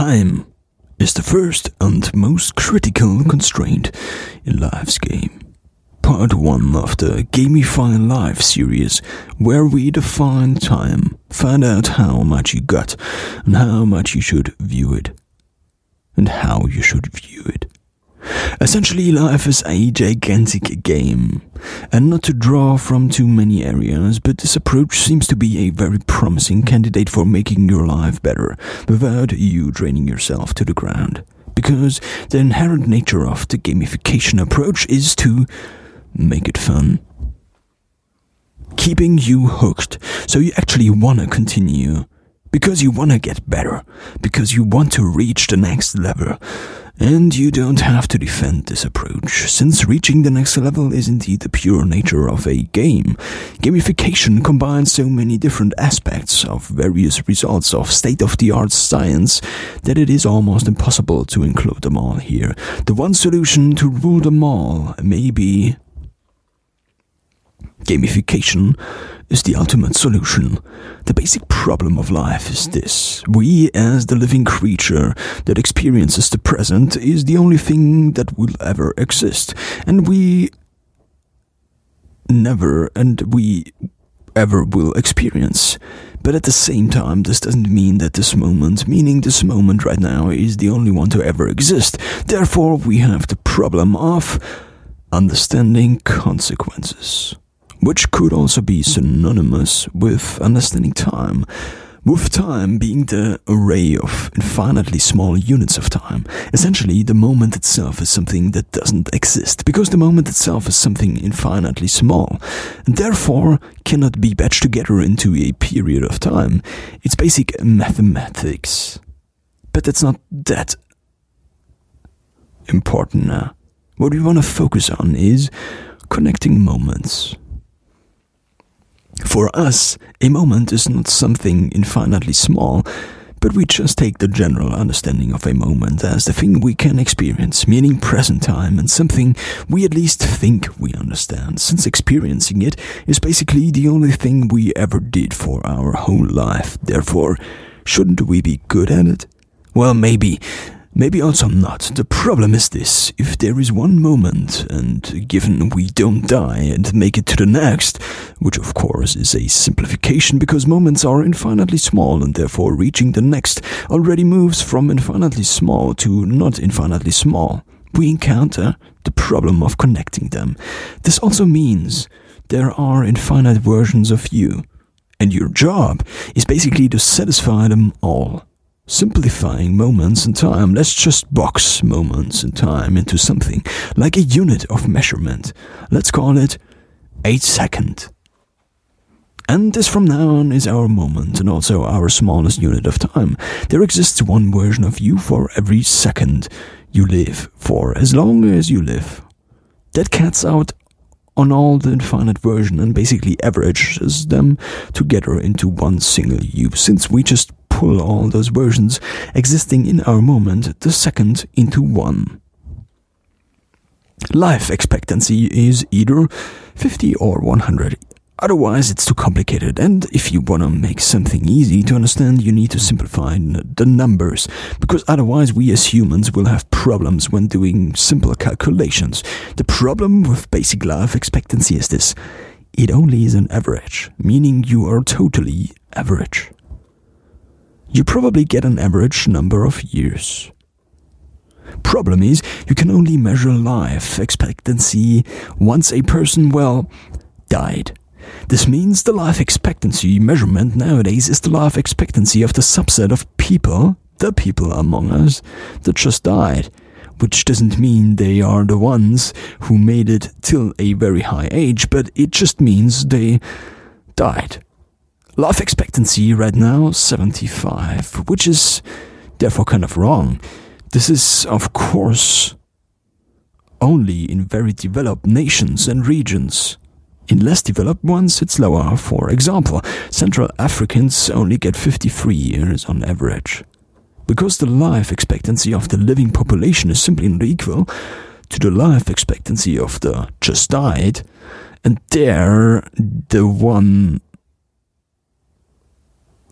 Time is the first and most critical constraint in life's game. Part 1 of the Gamify Life series, where we define time, find out how much you got, and how much you should view it, and how you should view it. Essentially, life is a gigantic game, and not to draw from too many areas, but this approach seems to be a very promising candidate for making your life better without you draining yourself to the ground. Because the inherent nature of the gamification approach is to make it fun. Keeping you hooked so you actually want to continue. Because you want to get better. Because you want to reach the next level. And you don't have to defend this approach, since reaching the next level is indeed the pure nature of a game. Gamification combines so many different aspects of various results of state of the art science that it is almost impossible to include them all here. The one solution to rule them all may be Gamification is the ultimate solution. The basic problem of life is this. We, as the living creature that experiences the present, is the only thing that will ever exist. And we never, and we ever will experience. But at the same time, this doesn't mean that this moment, meaning this moment right now, is the only one to ever exist. Therefore, we have the problem of understanding consequences which could also be synonymous with understanding time. With time being the array of infinitely small units of time, essentially the moment itself is something that doesn't exist, because the moment itself is something infinitely small, and therefore cannot be batched together into a period of time. It's basic mathematics. But that's not that important now. What we want to focus on is connecting moments. For us, a moment is not something infinitely small, but we just take the general understanding of a moment as the thing we can experience, meaning present time, and something we at least think we understand, since experiencing it is basically the only thing we ever did for our whole life. Therefore, shouldn't we be good at it? Well, maybe, Maybe also not. The problem is this if there is one moment, and given we don't die and make it to the next, which of course is a simplification because moments are infinitely small and therefore reaching the next already moves from infinitely small to not infinitely small, we encounter the problem of connecting them. This also means there are infinite versions of you, and your job is basically to satisfy them all simplifying moments in time. Let's just box moments in time into something like a unit of measurement. Let's call it 8 second. And this from now on is our moment and also our smallest unit of time. There exists one version of you for every second you live, for as long as you live. That cats out on all the infinite version and basically averages them together into one single you, since we just pull all those versions existing in our moment the second into one. Life expectancy is either 50 or 100. Otherwise, it's too complicated, and if you want to make something easy to understand, you need to simplify the numbers, because otherwise, we as humans will have problems when doing simple calculations. The problem with basic life expectancy is this it only is an average, meaning you are totally average you probably get an average number of years. Problem is, you can only measure life expectancy once a person, well, died. This means the life expectancy measurement nowadays is the life expectancy of the subset of people, the people among us, that just died. Which doesn't mean they are the ones who made it till a very high age, but it just means they died. Life expectancy right now 75, which is therefore kind of wrong. This is, of course, only in very developed nations and regions. In less developed ones, it's lower. For example, Central Africans only get 53 years on average. Because the life expectancy of the living population is simply not equal to the life expectancy of the just died, and there, the one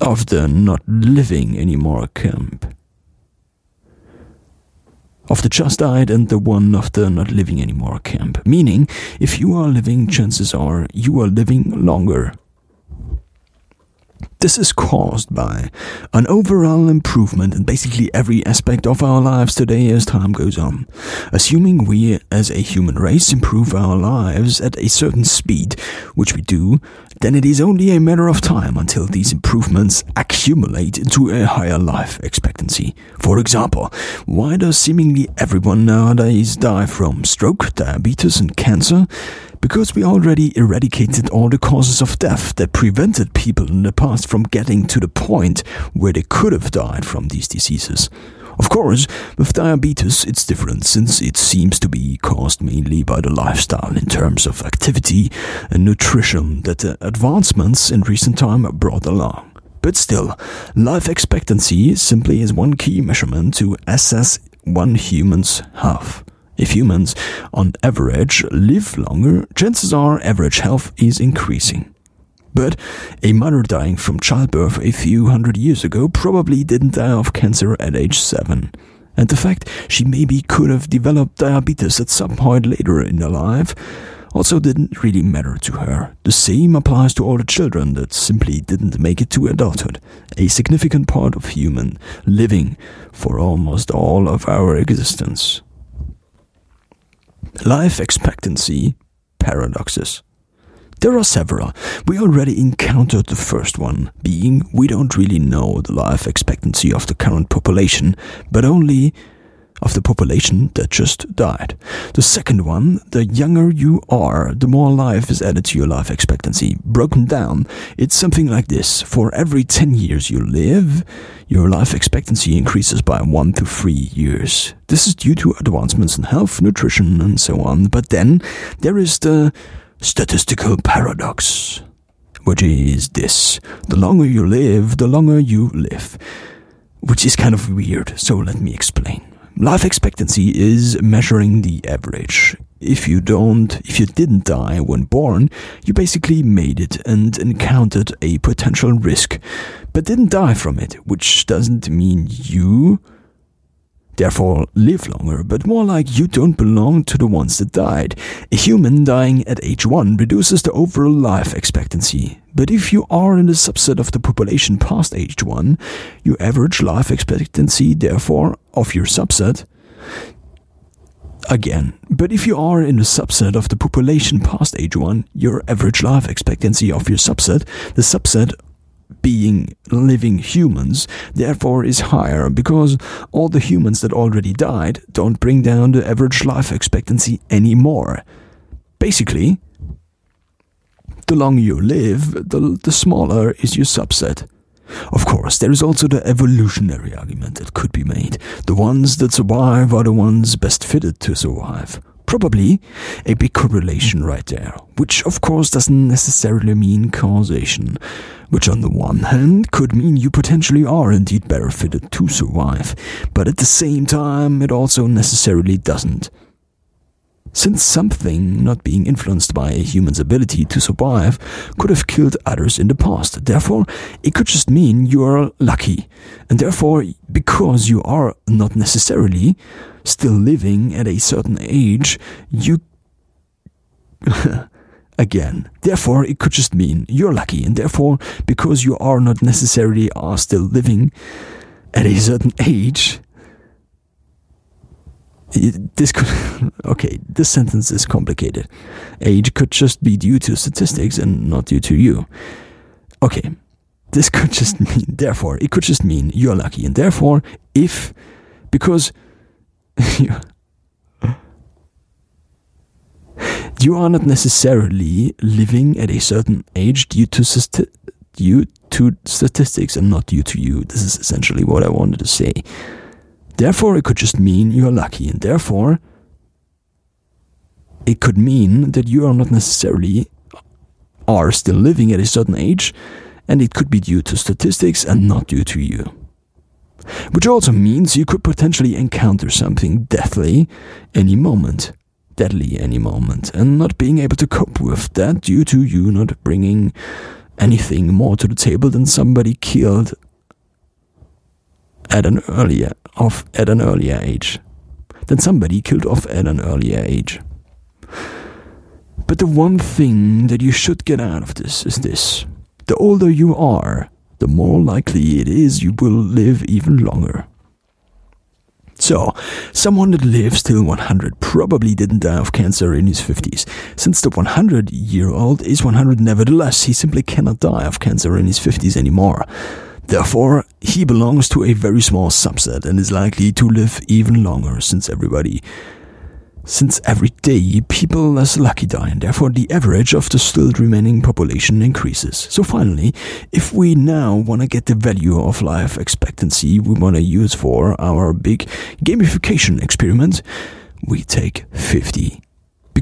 of the not living anymore camp. of the just died and the one of the not living anymore camp. Meaning, if you are living, chances are you are living longer. This is caused by an overall improvement in basically every aspect of our lives today as time goes on. Assuming we as a human race improve our lives at a certain speed, which we do, then it is only a matter of time until these improvements accumulate into a higher life expectancy. For example, why does seemingly everyone nowadays die from stroke, diabetes, and cancer? Because we already eradicated all the causes of death that prevented people in the past from getting to the point where they could have died from these diseases. Of course, with diabetes, it's different since it seems to be caused mainly by the lifestyle in terms of activity and nutrition that the advancements in recent time brought along. But still, life expectancy simply is one key measurement to assess one human's health. If humans, on average, live longer, chances are average health is increasing. But a mother dying from childbirth a few hundred years ago probably didn't die of cancer at age 7. And the fact she maybe could have developed diabetes at some point later in her life also didn't really matter to her. The same applies to all the children that simply didn't make it to adulthood, a significant part of human living for almost all of our existence. Life expectancy paradoxes. There are several. We already encountered the first one, being we don't really know the life expectancy of the current population, but only of the population that just died. The second one, the younger you are, the more life is added to your life expectancy. Broken down, it's something like this. For every 10 years you live, your life expectancy increases by 1 to 3 years. This is due to advancements in health, nutrition, and so on. But then there is the statistical paradox, which is this. The longer you live, the longer you live. Which is kind of weird, so let me explain. Life expectancy is measuring the average. If you don't, if you didn't die when born, you basically made it and encountered a potential risk, but didn't die from it, which doesn't mean you therefore live longer, but more like you don't belong to the ones that died. A human dying at age 1 reduces the overall life expectancy. But if you are in the subset of the population past age 1, your average life expectancy, therefore, of your subset, again. But if you are in the subset of the population past age 1, your average life expectancy of your subset, the subset being living humans, therefore is higher because all the humans that already died don't bring down the average life expectancy anymore. Basically, the longer you live, the, the smaller is your subset. Of course, there is also the evolutionary argument that could be made. The ones that survive are the ones best fitted to survive. Probably a big correlation right there, which of course doesn't necessarily mean causation, which on the one hand could mean you potentially are indeed better fitted to survive, but at the same time it also necessarily doesn't. Since something not being influenced by a human's ability to survive could have killed others in the past, therefore it could just mean you are lucky, and therefore because you are not necessarily still living at a certain age, you. Again, therefore, it could just mean you're lucky, and therefore, because you are not necessarily are still living at a certain age, this could okay this sentence is complicated age could just be due to statistics and not due to you okay this could just mean therefore it could just mean you're lucky and therefore if because you are not necessarily living at a certain age due to due to statistics and not due to you. This is essentially what I wanted to say. Therefore, it could just mean you are lucky, and therefore, it could mean that you are not necessarily are still living at a certain age, and it could be due to statistics and not due to you. Which also means you could potentially encounter something deathly any moment. Deadly any moment, and not being able to cope with that due to you not bringing anything more to the table than somebody killed at an earlier of at an earlier age. than somebody killed off at an earlier age. But the one thing that you should get out of this is this the older you are, the more likely it is you will live even longer. So, someone that lives till 100 probably didn't die of cancer in his 50s. Since the 100 year old is 100 nevertheless, he simply cannot die of cancer in his 50s anymore. Therefore, he belongs to a very small subset and is likely to live even longer since everybody since every day people less lucky die and therefore the average of the still remaining population increases. So finally, if we now want to get the value of life expectancy we want to use for our big gamification experiment, we take 50.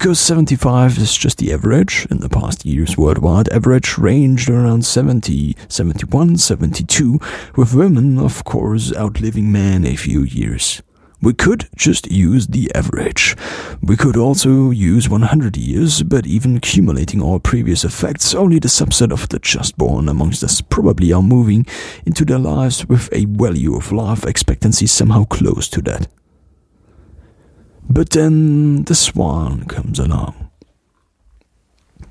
Because 75 is just the average, in the past years worldwide average ranged around 70, 71, 72, with women of course outliving men a few years. We could just use the average. We could also use 100 years, but even accumulating all previous effects, only the subset of the just born amongst us probably are moving into their lives with a value of life expectancy somehow close to that. But then the swan comes along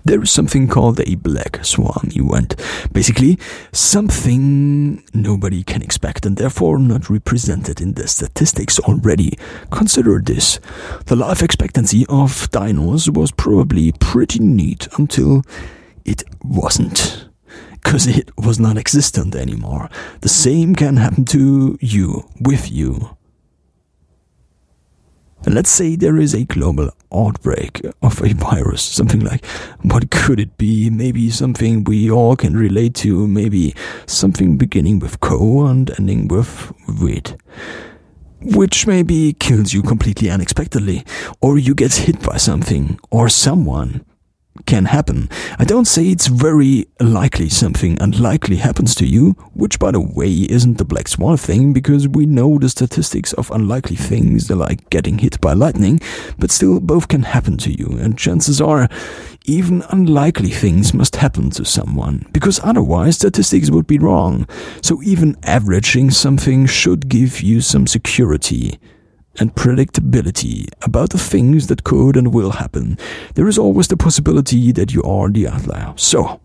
there is something called a black swan event. Basically, something nobody can expect and therefore not represented in the statistics already. Consider this. The life expectancy of dinos was probably pretty neat until it wasn't. Because it was non existent anymore. The same can happen to you, with you. Let's say there is a global outbreak of a virus, something like what could it be? Maybe something we all can relate to, maybe something beginning with co and ending with wit. Which maybe kills you completely unexpectedly, or you get hit by something or someone can happen. I don't say it's very likely something unlikely happens to you, which by the way isn't the black swan thing because we know the statistics of unlikely things like getting hit by lightning, but still both can happen to you and chances are even unlikely things must happen to someone because otherwise statistics would be wrong. So even averaging something should give you some security and predictability about the things that could and will happen, there is always the possibility that you are the outlier. So,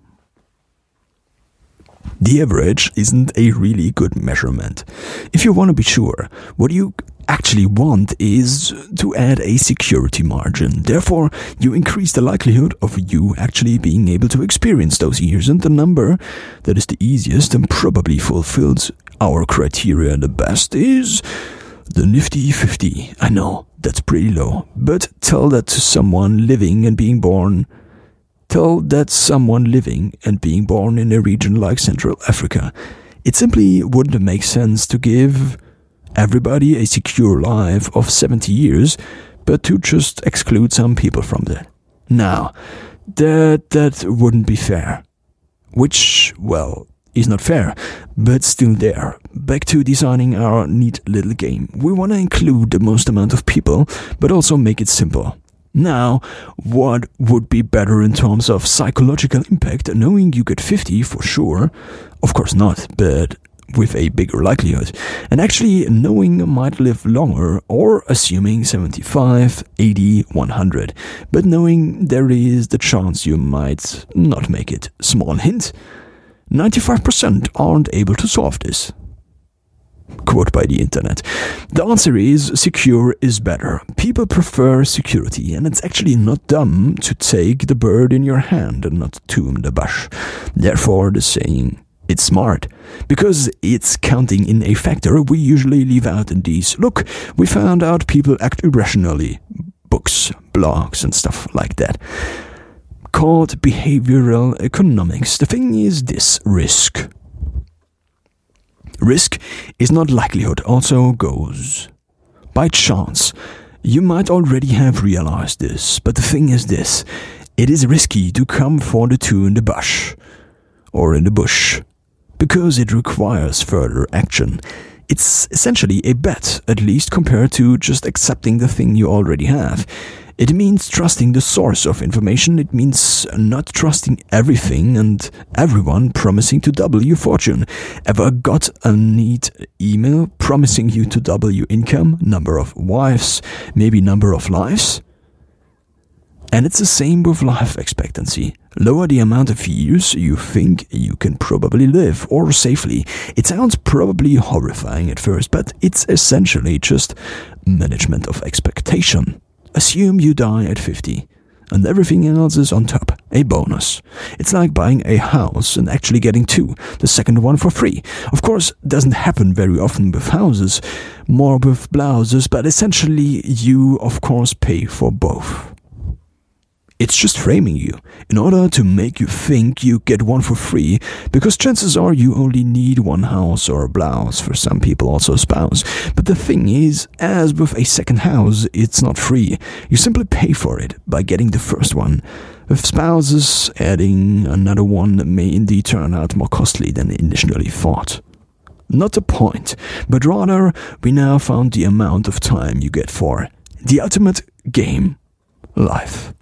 the average isn't a really good measurement. If you want to be sure, what you actually want is to add a security margin. Therefore, you increase the likelihood of you actually being able to experience those years, and the number that is the easiest and probably fulfills our criteria the best is the nifty 50. I know, that's pretty low. But tell that to someone living and being born. Tell that someone living and being born in a region like Central Africa. It simply wouldn't make sense to give everybody a secure life of 70 years, but to just exclude some people from that. Now, that that wouldn't be fair. Which, well, is not fair, but still there. Back to designing our neat little game. We want to include the most amount of people, but also make it simple. Now, what would be better in terms of psychological impact, knowing you get 50 for sure? Of course not, but with a bigger likelihood. And actually knowing might live longer or assuming 75, 80, 100. But knowing there is the chance you might not make it. Small hint 95% aren't able to solve this. Quote by the internet. The answer is secure is better. People prefer security, and it's actually not dumb to take the bird in your hand and not tomb the bush. Therefore, the saying, it's smart, because it's counting in a factor we usually leave out in these. Look, we found out people act irrationally. Books, blogs, and stuff like that called behavioral economics. The thing is this risk. Risk is not likelihood, also goes by chance. You might already have realized this, but the thing is this it is risky to come for the two in the bush, or in the bush, because it requires further action. It's essentially a bet, at least compared to just accepting the thing you already have. It means trusting the source of information. It means not trusting everything and everyone promising to double your fortune. Ever got a neat email promising you to double your income, number of wives, maybe number of lives? And it's the same with life expectancy. Lower the amount of years you think you can probably live or safely. It sounds probably horrifying at first, but it's essentially just management of expectation. Assume you die at 50 and everything else is on top, a bonus. It's like buying a house and actually getting two, the second one for free. Of course, doesn't happen very often with houses, more with blouses, but essentially you of course pay for both. It's just framing you in order to make you think you get one for free, because chances are you only need one house or a blouse, for some people also a spouse. But the thing is, as with a second house, it's not free. You simply pay for it by getting the first one. With spouses, adding another one may indeed turn out more costly than initially thought. Not the point, but rather we now found the amount of time you get for the ultimate game life.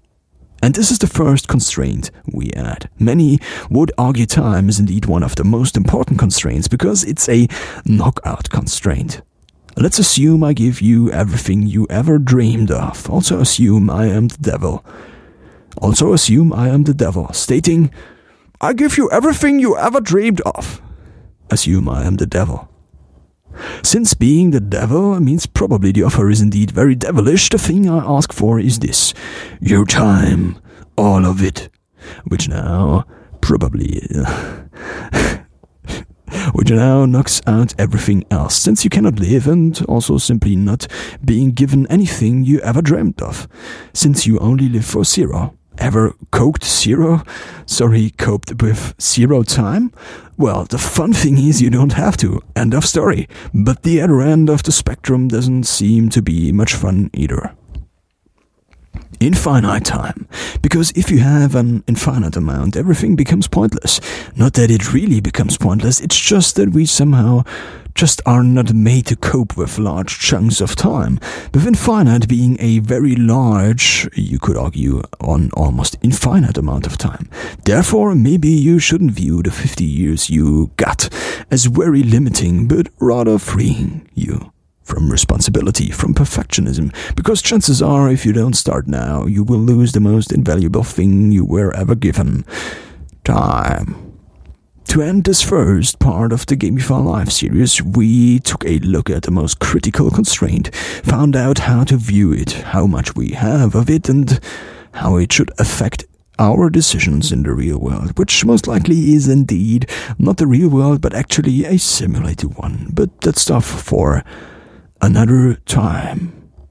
And this is the first constraint we add. Many would argue time is indeed one of the most important constraints because it's a knockout constraint. Let's assume I give you everything you ever dreamed of. Also assume I am the devil. Also assume I am the devil, stating, I give you everything you ever dreamed of. Assume I am the devil. Since being the devil means probably the offer is indeed very devilish, the thing I ask for is this your time, all of it. Which now probably. which now knocks out everything else, since you cannot live and also simply not being given anything you ever dreamt of, since you only live for zero ever coked zero? Sorry, coped with zero time? Well, the fun thing is you don't have to. End of story. But the other end of the spectrum doesn't seem to be much fun either. Infinite time. Because if you have an infinite amount, everything becomes pointless. Not that it really becomes pointless, it's just that we somehow just are not made to cope with large chunks of time, with infinite being a very large, you could argue, on almost infinite amount of time. Therefore, maybe you shouldn't view the 50 years you got as very limiting, but rather freeing you from responsibility, from perfectionism, because chances are if you don't start now, you will lose the most invaluable thing you were ever given time. To end this first part of the Gamify Life series, we took a look at the most critical constraint, found out how to view it, how much we have of it, and how it should affect our decisions in the real world, which most likely is indeed not the real world, but actually a simulated one. But that's stuff for another time.